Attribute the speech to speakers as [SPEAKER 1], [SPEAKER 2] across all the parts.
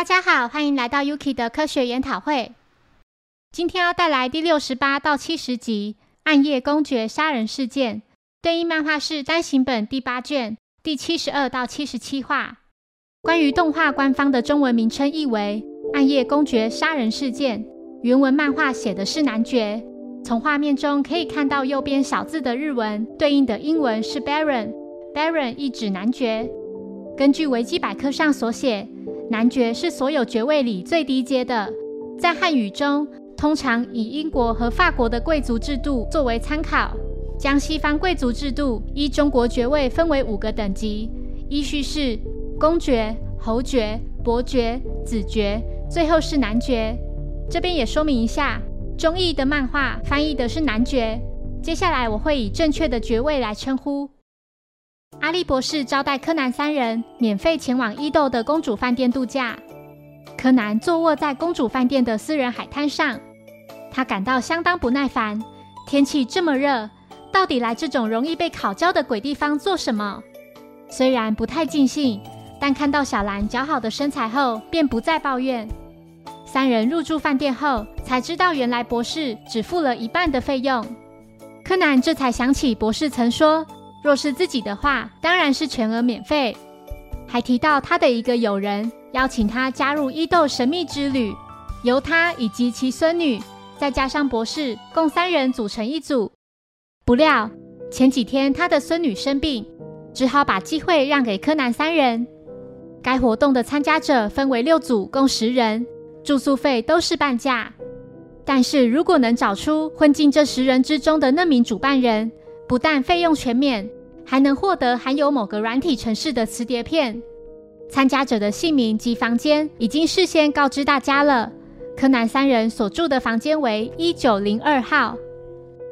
[SPEAKER 1] 大家好，欢迎来到 Yuki 的科学研讨会。今天要带来第六十八到七十集《暗夜公爵杀人事件》，对应漫画是单行本第八卷第七十二到七十七话。关于动画官方的中文名称译为《暗夜公爵杀人事件》，原文漫画写的是男爵。从画面中可以看到右边小字的日文对应的英文是 Baron，Baron 意指男爵。根据维基百科上所写。男爵是所有爵位里最低阶的，在汉语中通常以英国和法国的贵族制度作为参考，将西方贵族制度依中国爵位分为五个等级，依序是公爵、侯爵、伯爵、子爵，最后是男爵。这边也说明一下，中译的漫画翻译的是男爵，接下来我会以正确的爵位来称呼。阿笠博士招待柯南三人免费前往伊豆的公主饭店度假。柯南坐卧在公主饭店的私人海滩上，他感到相当不耐烦。天气这么热，到底来这种容易被烤焦的鬼地方做什么？虽然不太尽兴，但看到小兰姣好的身材后，便不再抱怨。三人入住饭店后，才知道原来博士只付了一半的费用。柯南这才想起博士曾说。若是自己的话，当然是全额免费。还提到他的一个友人邀请他加入伊豆神秘之旅，由他以及其孙女，再加上博士，共三人组成一组。不料前几天他的孙女生病，只好把机会让给柯南三人。该活动的参加者分为六组，共十人，住宿费都是半价。但是如果能找出混进这十人之中的那名主办人，不但费用全免，还能获得含有某个软体城市的磁碟片。参加者的姓名及房间已经事先告知大家了。柯南三人所住的房间为一九零二号。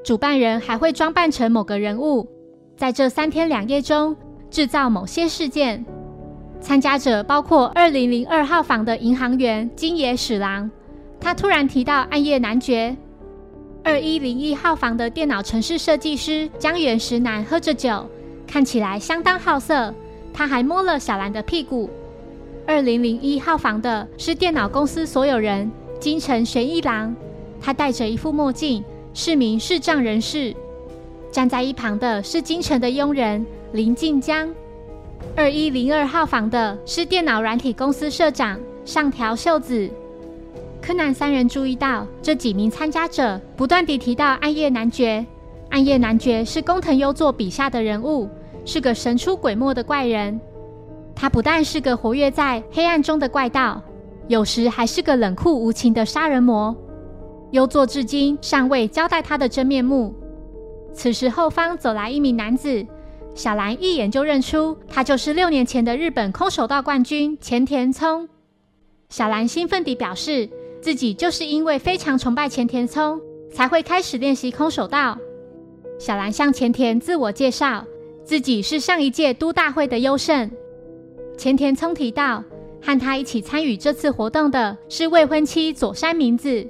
[SPEAKER 1] 主办人还会装扮成某个人物，在这三天两夜中制造某些事件。参加者包括二零零二号房的银行员金野史郎，他突然提到暗夜男爵。二一零一号房的电脑城市设计师江原石男喝着酒，看起来相当好色。他还摸了小兰的屁股。二零零一号房的是电脑公司所有人金城玄一郎，他戴着一副墨镜，是名视障人士。站在一旁的是金城的佣人林静江。二一零二号房的是电脑软体公司社长上条秀子。柯南三人注意到，这几名参加者不断地提到暗夜男爵。暗夜男爵是工藤优作笔下的人物，是个神出鬼没的怪人。他不但是个活跃在黑暗中的怪盗，有时还是个冷酷无情的杀人魔。优作至今尚未交代他的真面目。此时后方走来一名男子，小兰一眼就认出他就是六年前的日本空手道冠军前田聪。小兰兴奋地表示。自己就是因为非常崇拜前田聪，才会开始练习空手道。小兰向前田自我介绍，自己是上一届都大会的优胜。前田聪提到，和他一起参与这次活动的是未婚妻佐山明子。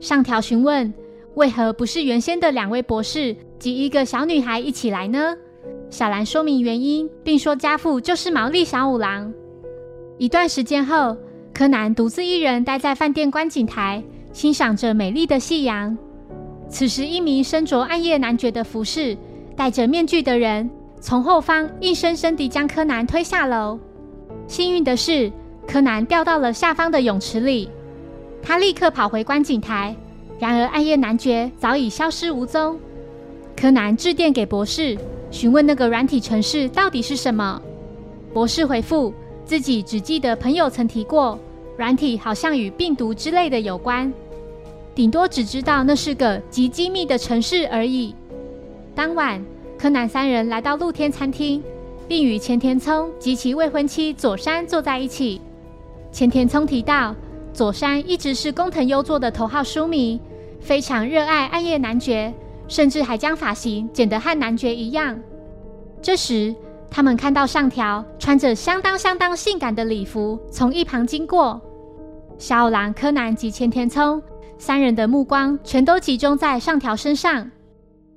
[SPEAKER 1] 上条询问，为何不是原先的两位博士及一个小女孩一起来呢？小兰说明原因，并说家父就是毛利小五郎。一段时间后。柯南独自一人待在饭店观景台，欣赏着美丽的夕阳。此时，一名身着暗夜男爵的服饰、戴着面具的人从后方硬生生地将柯南推下楼。幸运的是，柯南掉到了下方的泳池里。他立刻跑回观景台，然而暗夜男爵早已消失无踪。柯南致电给博士，询问那个软体城市到底是什么。博士回复。自己只记得朋友曾提过，软体好像与病毒之类的有关，顶多只知道那是个极机密的城市而已。当晚，柯南三人来到露天餐厅，并与前田聪及其未婚妻佐山坐在一起。前田聪提到，佐山一直是工藤优作的头号书迷，非常热爱暗夜男爵，甚至还将发型剪得和男爵一样。这时，他们看到上条穿着相当相当性感的礼服从一旁经过，小五郎、柯南及千田聪三人的目光全都集中在上条身上。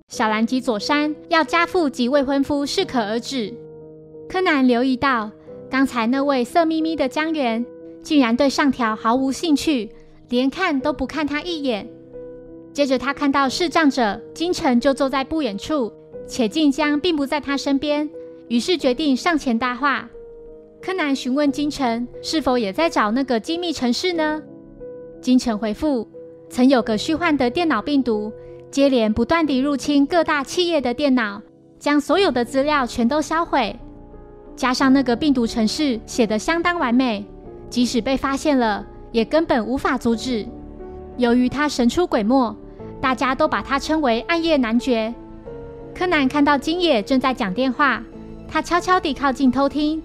[SPEAKER 1] 小兰及佐山要家父及未婚夫适可而止。柯南留意到，刚才那位色眯眯的江原竟然对上条毫无兴趣，连看都不看他一眼。接着，他看到视障者金城就坐在不远处，且晋江并不在他身边，于是决定上前搭话。柯南询问金城是否也在找那个机密城市呢？金城回复：曾有个虚幻的电脑病毒，接连不断地入侵各大企业的电脑，将所有的资料全都销毁。加上那个病毒城市写得相当完美，即使被发现了，也根本无法阻止。由于他神出鬼没，大家都把他称为暗夜男爵。柯南看到金野正在讲电话，他悄悄地靠近偷听。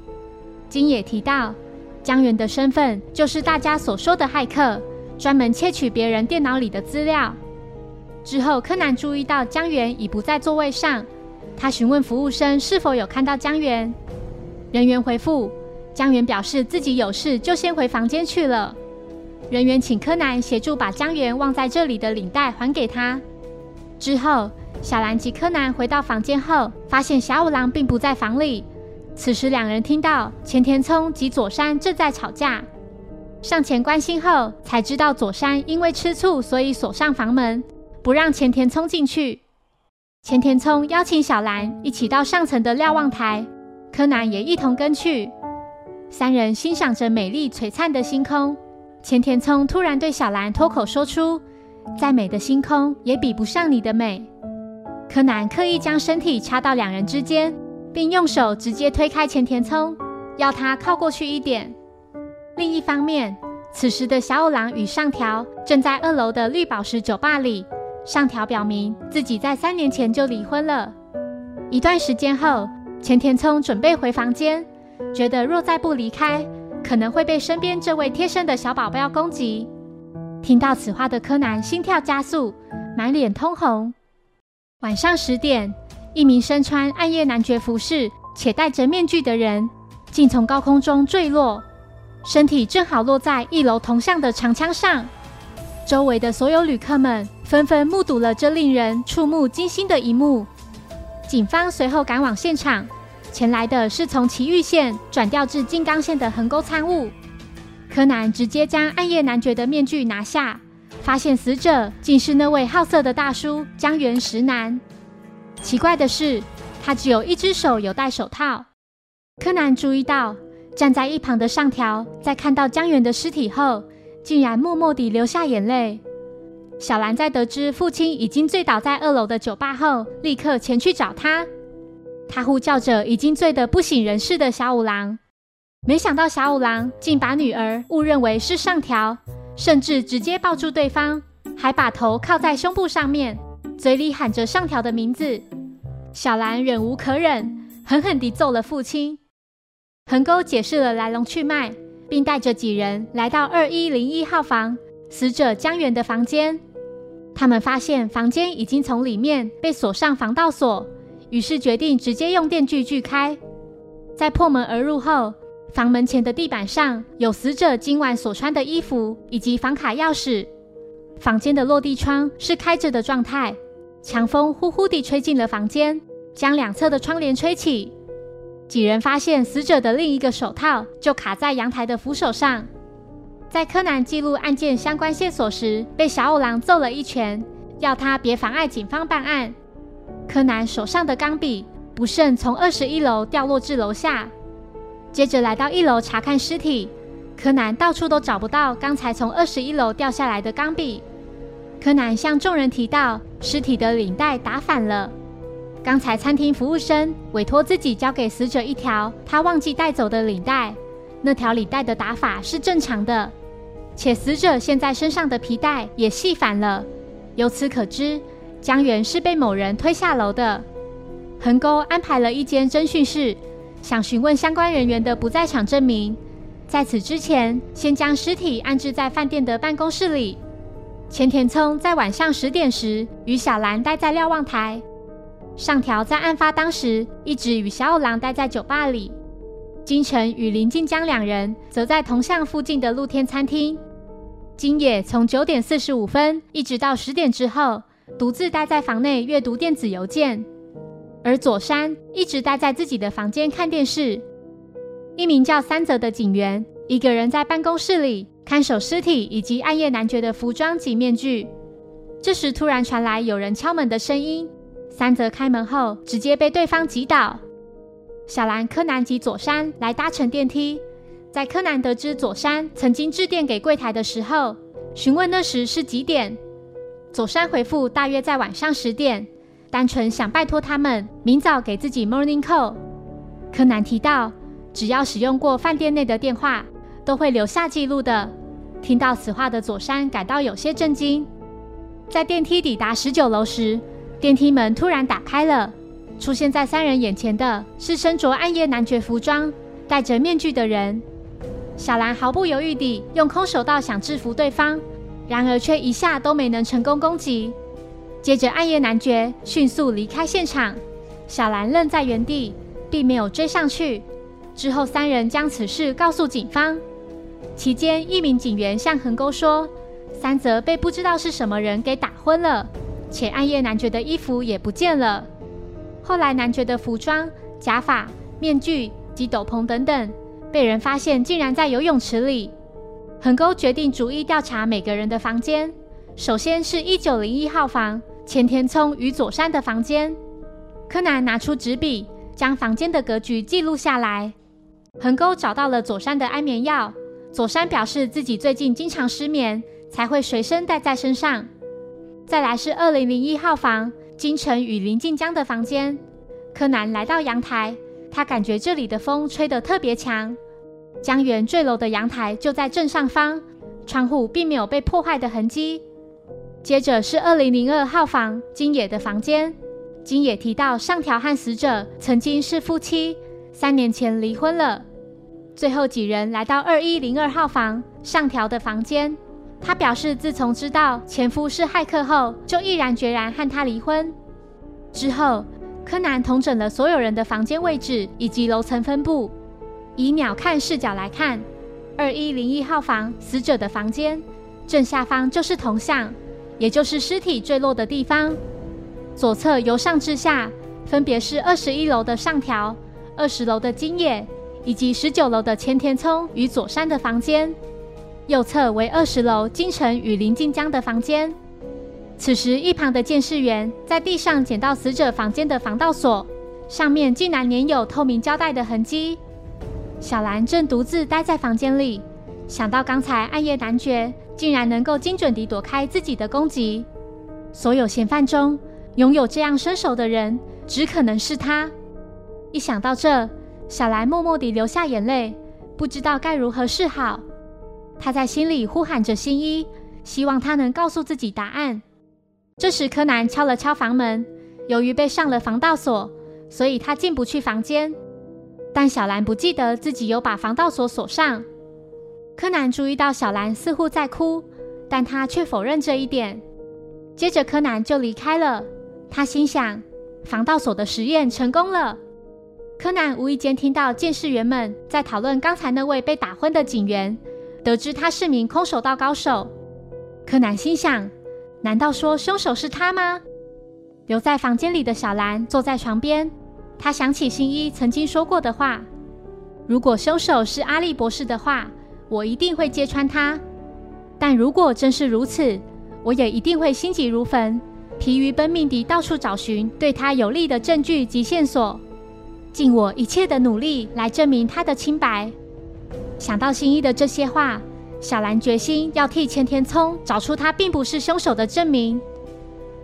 [SPEAKER 1] 金野提到，江原的身份就是大家所说的骇客，专门窃取别人电脑里的资料。之后，柯南注意到江原已不在座位上，他询问服务生是否有看到江原。人员回复，江原表示自己有事，就先回房间去了。人员请柯南协助把江原忘在这里的领带还给他。之后，小兰及柯南回到房间后，发现小五郎并不在房里。此时，两人听到前田聪及佐山正在吵架，上前关心后，才知道佐山因为吃醋，所以锁上房门，不让前田聪进去。前田聪邀请小兰一起到上层的瞭望台，柯南也一同跟去。三人欣赏着美丽璀璨的星空。前田聪突然对小兰脱口说出：“再美的星空也比不上你的美。”柯南刻意将身体插到两人之间。并用手直接推开前田聪，要他靠过去一点。另一方面，此时的小五郎与上条正在二楼的绿宝石酒吧里。上条表明自己在三年前就离婚了。一段时间后，前田聪准备回房间，觉得若再不离开，可能会被身边这位贴身的小保镖攻击。听到此话的柯南心跳加速，满脸通红。晚上十点。一名身穿暗夜男爵服饰且戴着面具的人，竟从高空中坠落，身体正好落在一楼铜像的长枪上。周围的所有旅客们纷纷目睹了这令人触目惊心的一幕。警方随后赶往现场，前来的是从奇玉线转调至金刚线的横沟参悟。柯南直接将暗夜男爵的面具拿下，发现死者竟是那位好色的大叔江原石男。奇怪的是，他只有一只手有戴手套。柯南注意到，站在一旁的上条在看到江原的尸体后，竟然默默地流下眼泪。小兰在得知父亲已经醉倒在二楼的酒吧后，立刻前去找他。他呼叫着已经醉得不省人事的小五郎，没想到小五郎竟把女儿误认为是上条，甚至直接抱住对方，还把头靠在胸部上面。嘴里喊着上条的名字，小兰忍无可忍，狠狠地揍了父亲。横沟解释了来龙去脉，并带着几人来到二一零一号房死者江原的房间。他们发现房间已经从里面被锁上防盗锁，于是决定直接用电锯锯开。在破门而入后，房门前的地板上有死者今晚所穿的衣服以及房卡钥匙。房间的落地窗是开着的状态。强风呼呼地吹进了房间，将两侧的窗帘吹起。几人发现死者的另一个手套就卡在阳台的扶手上。在柯南记录案件相关线索时，被小五郎揍了一拳，要他别妨碍警方办案。柯南手上的钢笔不慎从二十一楼掉落至楼下。接着来到一楼查看尸体，柯南到处都找不到刚才从二十一楼掉下来的钢笔。柯南向众人提到，尸体的领带打反了。刚才餐厅服务生委托自己交给死者一条他忘记带走的领带，那条领带的打法是正常的，且死者现在身上的皮带也系反了。由此可知，江原是被某人推下楼的。横沟安排了一间侦讯室，想询问相关人员的不在场证明。在此之前，先将尸体安置在饭店的办公室里。前田聪在晚上十点时与小兰待在瞭望台，上条在案发当时一直与小五郎待在酒吧里，金城与林静江两人则在同向附近的露天餐厅。金野从九点四十五分一直到十点之后，独自待在房内阅读电子邮件，而佐山一直待在自己的房间看电视。一名叫三泽的警员。一个人在办公室里看守尸体以及暗夜男爵的服装及面具。这时，突然传来有人敲门的声音。三泽开门后，直接被对方击倒。小兰、柯南及佐山来搭乘电梯。在柯南得知佐山曾经致电给柜台的时候，询问那时是几点。佐山回复大约在晚上十点，单纯想拜托他们明早给自己 morning call。柯南提到，只要使用过饭店内的电话，都会留下记录的。听到此话的佐山感到有些震惊。在电梯抵达十九楼时，电梯门突然打开了，出现在三人眼前的是身着暗夜男爵服装、戴着面具的人。小兰毫不犹豫地用空手道想制服对方，然而却一下都没能成功攻击。接着，暗夜男爵迅速离开现场，小兰愣在原地，并没有追上去。之后，三人将此事告诉警方。期间，一名警员向横沟说。三泽被不知道是什么人给打昏了，且暗夜男爵的衣服也不见了。后来，男爵的服装、假发、面具及斗篷等等被人发现，竟然在游泳池里。横沟决定逐一调查每个人的房间。首先是一九零一号房前田聪与佐山的房间。柯南拿出纸笔，将房间的格局记录下来。横沟找到了佐山的安眠药。佐山表示自己最近经常失眠。才会随身带在身上。再来是二零零一号房金城与林静江的房间。柯南来到阳台，他感觉这里的风吹得特别强。江原坠楼的阳台就在正上方，窗户并没有被破坏的痕迹。接着是二零零二号房金野的房间。金野提到上条和死者曾经是夫妻，三年前离婚了。最后几人来到二一零二号房上条的房间。他表示，自从知道前夫是骇客后，就毅然决然和他离婚。之后，柯南同整了所有人的房间位置以及楼层分布。以鸟瞰视角来看，二一零一号房死者的房间正下方就是铜像，也就是尸体坠落的地方。左侧由上至下，分别是二十一楼的上条、二十楼的金野以及十九楼的千田聪与佐山的房间。右侧为二十楼金城与林静江的房间。此时，一旁的监视员在地上捡到死者房间的防盗锁，上面竟然粘有透明胶带的痕迹。小兰正独自待在房间里，想到刚才暗夜男爵竟然能够精准地躲开自己的攻击，所有嫌犯中拥有这样身手的人，只可能是他。一想到这，小兰默默地流下眼泪，不知道该如何是好。他在心里呼喊着新一，希望他能告诉自己答案。这时，柯南敲了敲房门，由于被上了防盗锁，所以他进不去房间。但小兰不记得自己有把防盗锁锁上。柯南注意到小兰似乎在哭，但他却否认这一点。接着，柯南就离开了。他心想，防盗锁的实验成功了。柯南无意间听到监视员们在讨论刚才那位被打昏的警员。得知他是名空手道高手，柯南心想：难道说凶手是他吗？留在房间里的小兰坐在床边，她想起新一曾经说过的话：如果凶手是阿笠博士的话，我一定会揭穿他；但如果真是如此，我也一定会心急如焚，疲于奔命地到处找寻对他有利的证据及线索，尽我一切的努力来证明他的清白。想到新一的这些话，小兰决心要替千田聪找出他并不是凶手的证明。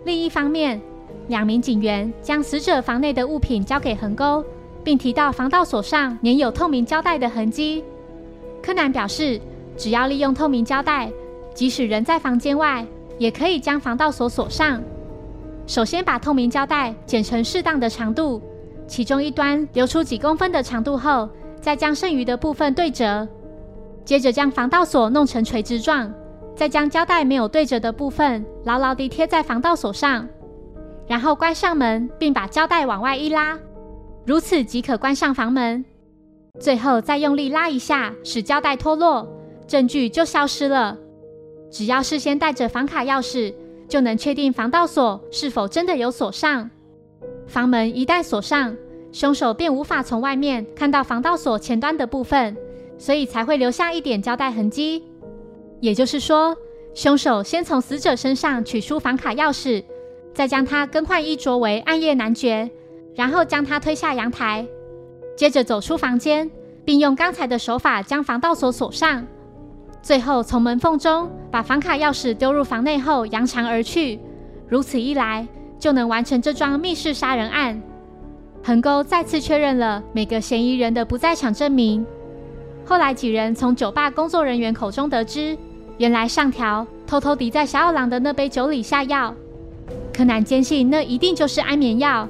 [SPEAKER 1] 另一方面，两名警员将死者房内的物品交给横沟，并提到防盗锁上粘有透明胶带的痕迹。柯南表示，只要利用透明胶带，即使人在房间外，也可以将防盗锁锁上。首先把透明胶带剪成适当的长度，其中一端留出几公分的长度后。再将剩余的部分对折，接着将防盗锁弄成垂直状，再将胶带没有对折的部分牢牢地贴在防盗锁上，然后关上门，并把胶带往外一拉，如此即可关上房门。最后再用力拉一下，使胶带脱落，证据就消失了。只要事先带着房卡钥匙，就能确定防盗锁是否真的有锁上。房门一旦锁上。凶手便无法从外面看到防盗锁前端的部分，所以才会留下一点胶带痕迹。也就是说，凶手先从死者身上取出房卡钥匙，再将他更换衣着为暗夜男爵，然后将他推下阳台，接着走出房间，并用刚才的手法将防盗锁锁上，最后从门缝中把房卡钥匙丢入房内后扬长而去。如此一来，就能完成这桩密室杀人案。横沟再次确认了每个嫌疑人的不在场证明。后来几人从酒吧工作人员口中得知。原来上条偷偷地在小二郎的那杯酒里下药，柯南坚信那一定就是安眠药。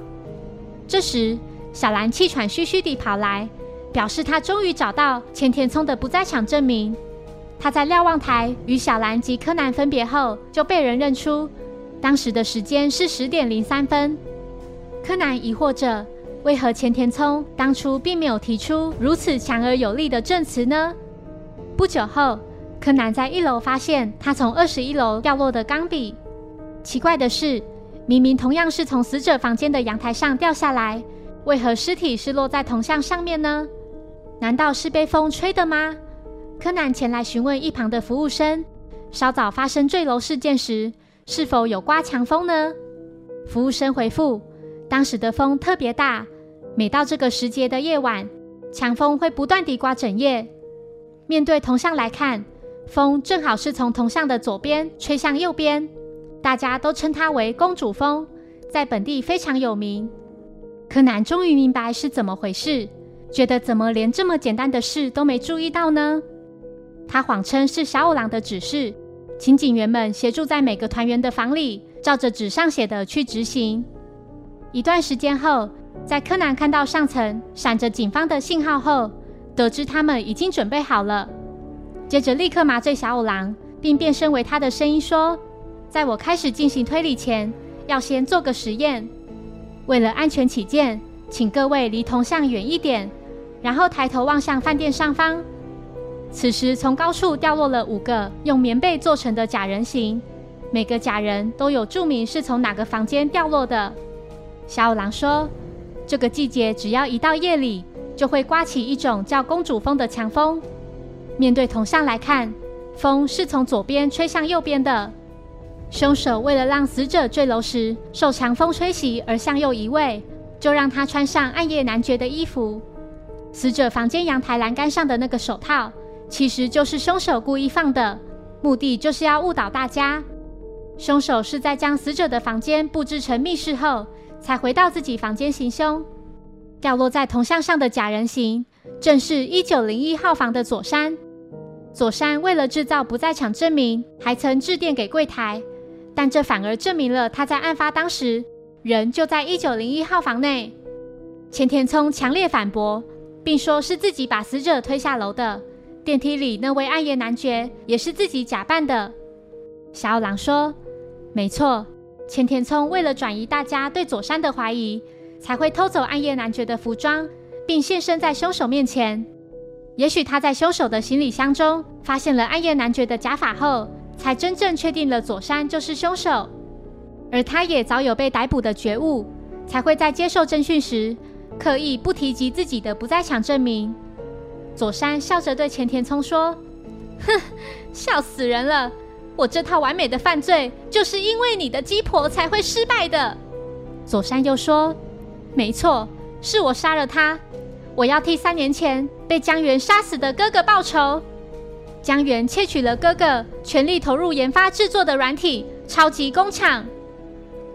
[SPEAKER 1] 这时，小兰气喘吁吁地跑来，表示她终于找到千田聪的不在场证明。他在瞭望台与小兰及柯南分别后，就被人认出，当时的时间是十点零三分。柯南疑惑着，为何千田聪当初并没有提出如此强而有力的证词呢？不久后。柯南在一楼发现他从二十一楼掉落的钢笔。奇怪的是，明明同样是从死者房间的阳台上掉下来，为何尸体是落在铜像上面呢？难道是被风吹的吗？柯南前来询问一旁的服务生，稍早发生坠楼事件时是否有刮强风呢？服务生回复：当时的风特别大，每到这个时节的夜晚，强风会不断地刮整夜。面对铜像来看。风正好是从铜像的左边吹向右边，大家都称它为“公主风”，在本地非常有名。柯南终于明白是怎么回事，觉得怎么连这么简单的事都没注意到呢？他谎称是小五郎的指示，请警员们协助在每个团员的房里，照着纸上写的去执行。一段时间后，在柯南看到上层闪着警方的信号后，得知他们已经准备好了。接着立刻麻醉小五郎，并变身为他的声音说：“在我开始进行推理前，要先做个实验。为了安全起见，请各位离铜像远一点，然后抬头望向饭店上方。此时从高处掉落了五个用棉被做成的假人形，每个假人都有注明是从哪个房间掉落的。”小五郎说：“这个季节只要一到夜里，就会刮起一种叫公主风的强风。”面对铜像来看，风是从左边吹向右边的。凶手为了让死者坠楼时受强风吹袭而向右移位，就让他穿上暗夜男爵的衣服。死者房间阳台栏杆上的那个手套，其实就是凶手故意放的，目的就是要误导大家。凶手是在将死者的房间布置成密室后，才回到自己房间行凶。掉落在铜像上的假人形，正是一九零一号房的左山。佐山为了制造不在场证明，还曾致电给柜台，但这反而证明了他在案发当时人就在一九零一号房内。千田聪强烈反驳，并说是自己把死者推下楼的，电梯里那位暗夜男爵也是自己假扮的。小五郎说：“没错，千田聪为了转移大家对佐山的怀疑，才会偷走暗夜男爵的服装，并现身在凶手面前。”也许他在凶手的行李箱中发现了暗夜男爵的假发后，才真正确定了佐山就是凶手。而他也早有被逮捕的觉悟，才会在接受侦讯时刻意不提及自己的不在场证明。佐山笑着对前田聪说：“哼，笑死人了！我这套完美的犯罪，就是因为你的鸡婆才会失败的。”佐山又说：“没错，是我杀了他。”我要替三年前被江原杀死的哥哥报仇。江原窃取了哥哥全力投入研发制作的软体超级工厂。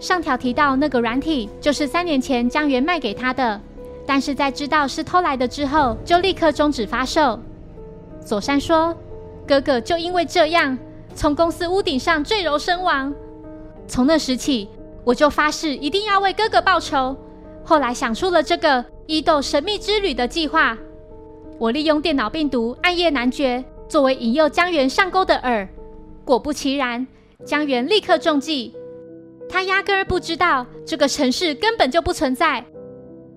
[SPEAKER 1] 上条提到那个软体就是三年前江原卖给他的，但是在知道是偷来的之后，就立刻终止发售。佐山说，哥哥就因为这样从公司屋顶上坠楼身亡。从那时起，我就发誓一定要为哥哥报仇。后来想出了这个。伊豆神秘之旅的计划，我利用电脑病毒暗夜男爵作为引诱江原上钩的饵。果不其然，江原立刻中计。他压根儿不知道这个城市根本就不存在。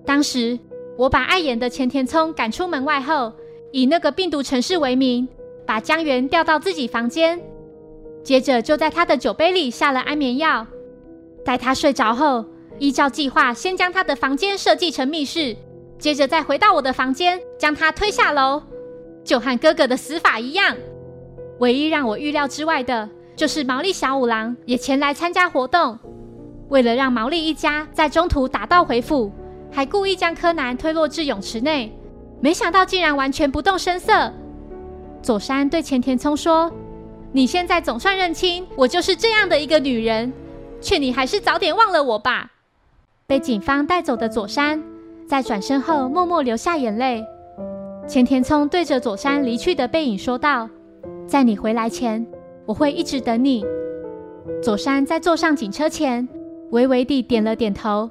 [SPEAKER 1] 当时我把碍眼的前田聪赶出门外后，以那个病毒城市为名，把江原调到自己房间，接着就在他的酒杯里下了安眠药，待他睡着后。依照计划，先将他的房间设计成密室，接着再回到我的房间，将他推下楼。就和哥哥的死法一样。唯一让我预料之外的，就是毛利小五郎也前来参加活动。为了让毛利一家在中途打道回府，还故意将柯南推落至泳池内，没想到竟然完全不动声色。佐山对前田聪说：“你现在总算认清我就是这样的一个女人，劝你还是早点忘了我吧。”被警方带走的佐山，在转身后默默流下眼泪。前田聪对着佐山离去的背影说道：“在你回来前，我会一直等你。”佐山在坐上警车前。微微地点了点头。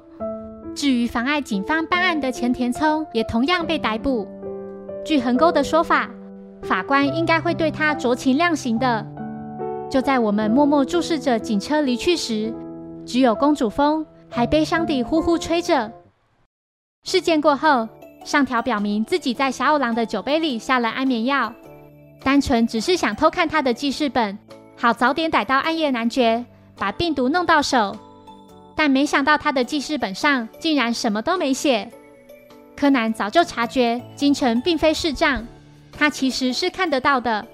[SPEAKER 1] 至于妨碍警方办案的前田聪，也同样被逮捕。据横沟的说法，法官应该会对他酌情量刑的。就在我们默默注视着警车离去时，只有公主风还悲伤地呼呼吹着。事件过后，上条表明自己在小五郎的酒杯里下了安眠药，单纯只是想偷看他的记事本，好早点逮到暗夜男爵，把病毒弄到手。但没想到他的记事本上竟然什么都没写。柯南早就察觉金城并非视障，他其实是看得到的。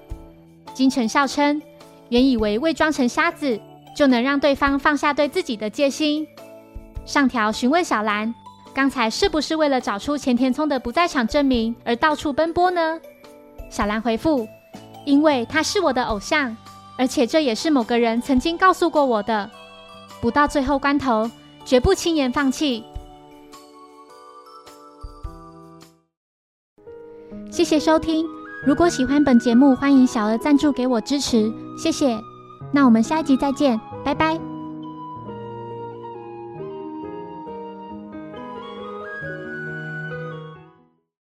[SPEAKER 1] 金城笑称，原以为伪装成瞎子就能让对方放下对自己的戒心。上条询问小兰，刚才是不是为了找出前田聪的不在场证明而到处奔波呢？小兰回复，因为他是我的偶像，而且这也是某个人曾经告诉过我的。不到最后关头，绝不轻言放弃。谢谢收听，如果喜欢本节目，欢迎小额赞助给我支持，谢谢。那我们下一集再见，拜拜。